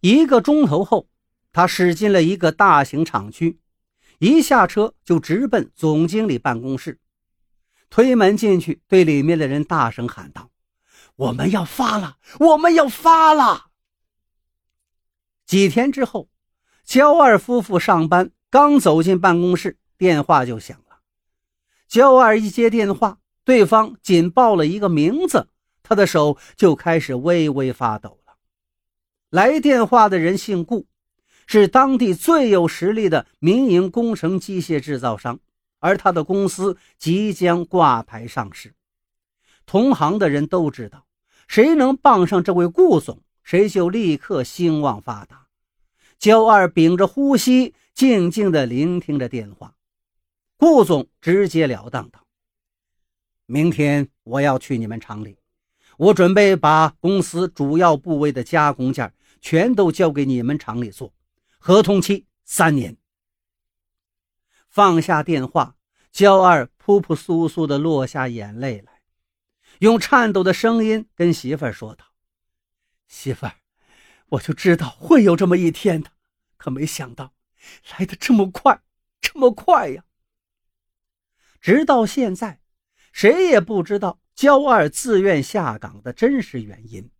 一个钟头后，他驶进了一个大型厂区，一下车就直奔总经理办公室。推门进去，对里面的人大声喊道：“我们要发了！我们要发了！”几天之后，焦二夫妇上班刚走进办公室，电话就响了。焦二一接电话，对方仅报了一个名字，他的手就开始微微发抖。来电话的人姓顾，是当地最有实力的民营工程机械制造商。而他的公司即将挂牌上市，同行的人都知道，谁能傍上这位顾总，谁就立刻兴旺发达。焦二屏着呼吸，静静地聆听着电话。顾总直截了当道：“明天我要去你们厂里，我准备把公司主要部位的加工件全都交给你们厂里做，合同期三年。”放下电话，焦二扑扑簌簌地落下眼泪来，用颤抖的声音跟媳妇儿说道：“媳妇儿，我就知道会有这么一天的，可没想到来的这么快，这么快呀！”直到现在，谁也不知道焦二自愿下岗的真实原因。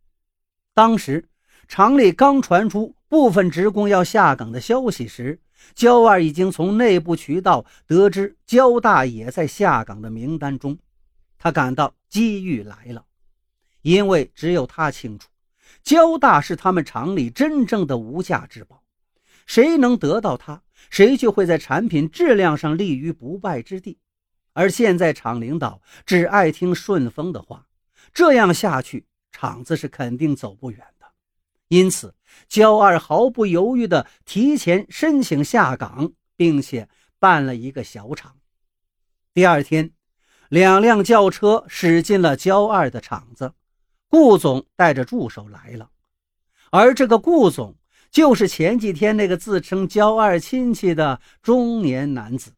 当时厂里刚传出部分职工要下岗的消息时，焦二已经从内部渠道得知焦大也在下岗的名单中，他感到机遇来了，因为只有他清楚，焦大是他们厂里真正的无价之宝，谁能得到它，谁就会在产品质量上立于不败之地。而现在厂领导只爱听顺丰的话，这样下去，厂子是肯定走不远。因此，焦二毫不犹豫地提前申请下岗，并且办了一个小厂。第二天，两辆轿车驶进了焦二的厂子，顾总带着助手来了。而这个顾总，就是前几天那个自称焦二亲戚的中年男子。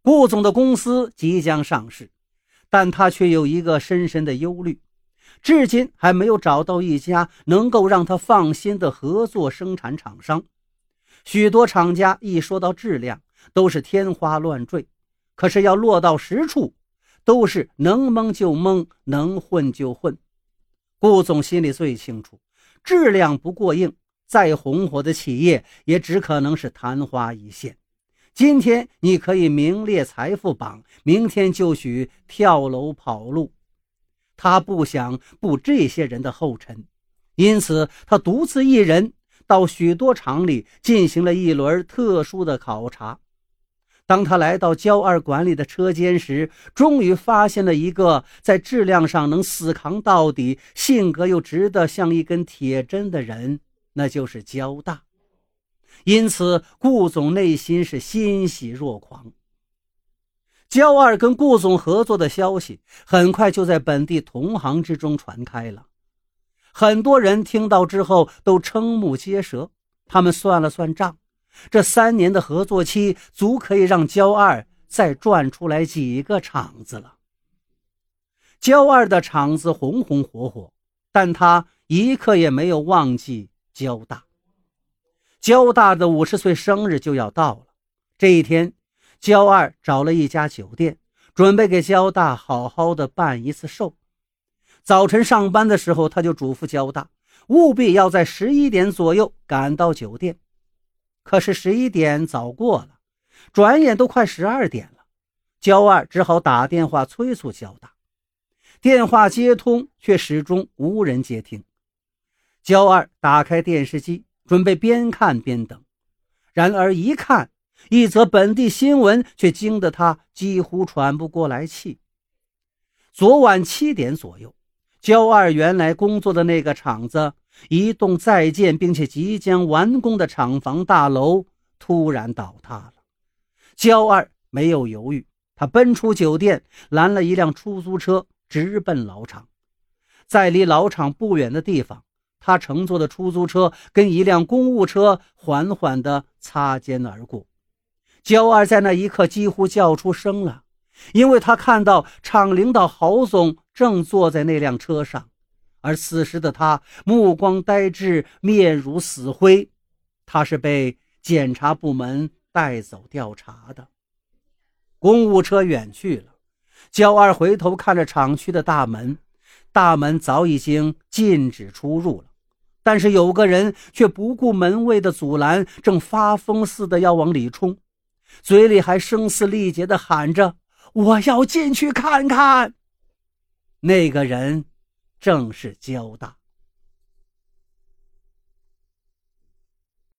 顾总的公司即将上市，但他却有一个深深的忧虑。至今还没有找到一家能够让他放心的合作生产厂商。许多厂家一说到质量，都是天花乱坠；可是要落到实处，都是能蒙就蒙，能混就混。顾总心里最清楚，质量不过硬，再红火的企业也只可能是昙花一现。今天你可以名列财富榜，明天就许跳楼跑路。他不想步这些人的后尘，因此他独自一人到许多厂里进行了一轮特殊的考察。当他来到焦二管理的车间时，终于发现了一个在质量上能死扛到底、性格又直得像一根铁针的人，那就是焦大。因此，顾总内心是欣喜若狂。焦二跟顾总合作的消息很快就在本地同行之中传开了，很多人听到之后都瞠目结舌。他们算了算账，这三年的合作期足可以让焦二再赚出来几个厂子了。焦二的厂子红红火火，但他一刻也没有忘记焦大。焦大的五十岁生日就要到了，这一天。焦二找了一家酒店，准备给焦大好好的办一次寿。早晨上班的时候，他就嘱咐焦大，务必要在十一点左右赶到酒店。可是十一点早过了，转眼都快十二点了，焦二只好打电话催促焦大。电话接通，却始终无人接听。焦二打开电视机，准备边看边等，然而一看。一则本地新闻却惊得他几乎喘不过来气。昨晚七点左右，焦二原来工作的那个厂子一栋在建并且即将完工的厂房大楼突然倒塌了。焦二没有犹豫，他奔出酒店，拦了一辆出租车，直奔老厂。在离老厂不远的地方，他乘坐的出租车跟一辆公务车缓缓地擦肩而过。焦二在那一刻几乎叫出声了，因为他看到厂领导郝总正坐在那辆车上，而此时的他目光呆滞，面如死灰。他是被检察部门带走调查的。公务车远去了，焦二回头看着厂区的大门，大门早已经禁止出入了。但是有个人却不顾门卫的阻拦，正发疯似的要往里冲，嘴里还声嘶力竭地喊着：“我要进去看看。”那个人正是焦大。